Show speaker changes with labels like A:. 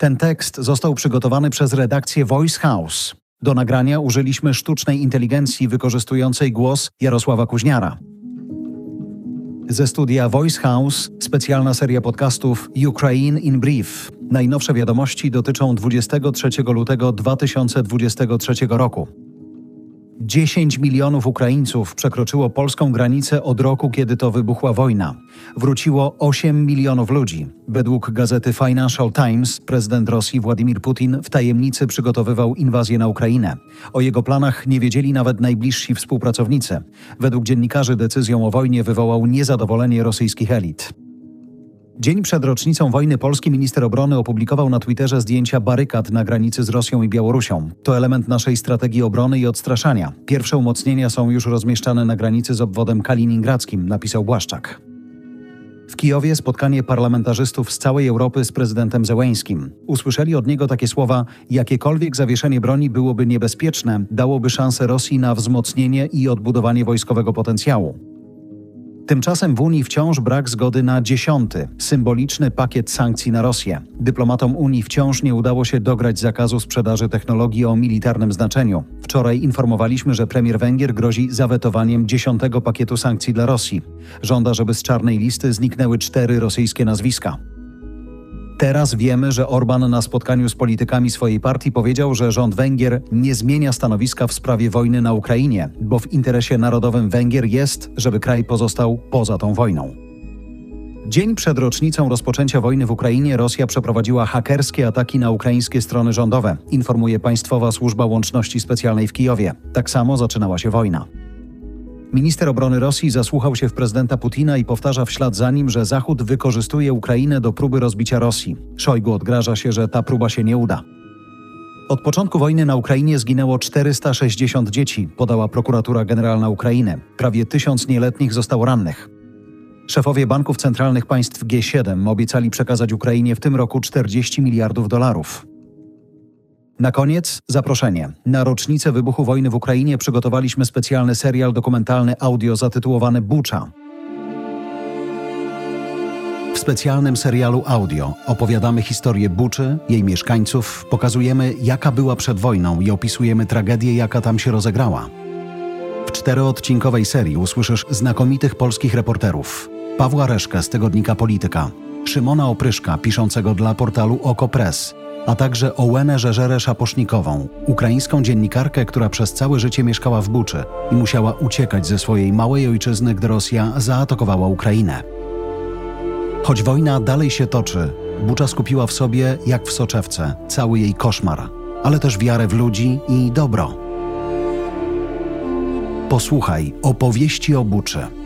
A: Ten tekst został przygotowany przez redakcję Voice House. Do nagrania użyliśmy sztucznej inteligencji wykorzystującej głos Jarosława Kuźniara. Ze studia Voice House specjalna seria podcastów Ukraine in Brief. Najnowsze wiadomości dotyczą 23 lutego 2023 roku. 10 milionów Ukraińców przekroczyło polską granicę od roku, kiedy to wybuchła wojna. Wróciło 8 milionów ludzi. Według gazety Financial Times prezydent Rosji Władimir Putin w tajemnicy przygotowywał inwazję na Ukrainę. O jego planach nie wiedzieli nawet najbliżsi współpracownicy. Według dziennikarzy decyzją o wojnie wywołał niezadowolenie rosyjskich elit. Dzień przed rocznicą wojny polski minister obrony opublikował na Twitterze zdjęcia barykad na granicy z Rosją i Białorusią. To element naszej strategii obrony i odstraszania. Pierwsze umocnienia są już rozmieszczane na granicy z obwodem kaliningradzkim, napisał Błaszczak. W Kijowie spotkanie parlamentarzystów z całej Europy z prezydentem Zełęńskim. Usłyszeli od niego takie słowa: jakiekolwiek zawieszenie broni byłoby niebezpieczne, dałoby szansę Rosji na wzmocnienie i odbudowanie wojskowego potencjału. Tymczasem w Unii wciąż brak zgody na dziesiąty, symboliczny pakiet sankcji na Rosję. Dyplomatom Unii wciąż nie udało się dograć zakazu sprzedaży technologii o militarnym znaczeniu. Wczoraj informowaliśmy, że premier Węgier grozi zawetowaniem dziesiątego pakietu sankcji dla Rosji. Żąda, żeby z czarnej listy zniknęły cztery rosyjskie nazwiska. Teraz wiemy, że Orban na spotkaniu z politykami swojej partii powiedział, że rząd Węgier nie zmienia stanowiska w sprawie wojny na Ukrainie, bo w interesie narodowym Węgier jest, żeby kraj pozostał poza tą wojną. Dzień przed rocznicą rozpoczęcia wojny w Ukrainie Rosja przeprowadziła hakerskie ataki na ukraińskie strony rządowe, informuje Państwowa Służba Łączności Specjalnej w Kijowie. Tak samo zaczynała się wojna. Minister obrony Rosji zasłuchał się w prezydenta Putina i powtarza w ślad za nim, że Zachód wykorzystuje Ukrainę do próby rozbicia Rosji. Szojgu odgraża się, że ta próba się nie uda. Od początku wojny na Ukrainie zginęło 460 dzieci, podała prokuratura generalna Ukrainy. Prawie tysiąc nieletnich zostało rannych. Szefowie banków centralnych państw G7 obiecali przekazać Ukrainie w tym roku 40 miliardów dolarów. Na koniec zaproszenie. Na rocznicę wybuchu wojny w Ukrainie przygotowaliśmy specjalny serial dokumentalny audio zatytułowany Bucza. W specjalnym serialu audio opowiadamy historię Buczy, jej mieszkańców, pokazujemy jaka była przed wojną i opisujemy tragedię, jaka tam się rozegrała. W czteroodcinkowej serii usłyszysz znakomitych polskich reporterów. Pawła Reszkę z tygodnika Polityka, Szymona Opryszka piszącego dla portalu OkoPress – a także Ołenę Żeżerę Szaposznikową, ukraińską dziennikarkę, która przez całe życie mieszkała w Buczy i musiała uciekać ze swojej małej ojczyzny, gdy Rosja zaatakowała Ukrainę. Choć wojna dalej się toczy, Bucza skupiła w sobie, jak w soczewce, cały jej koszmar, ale też wiarę w ludzi i dobro. Posłuchaj opowieści o Buczy.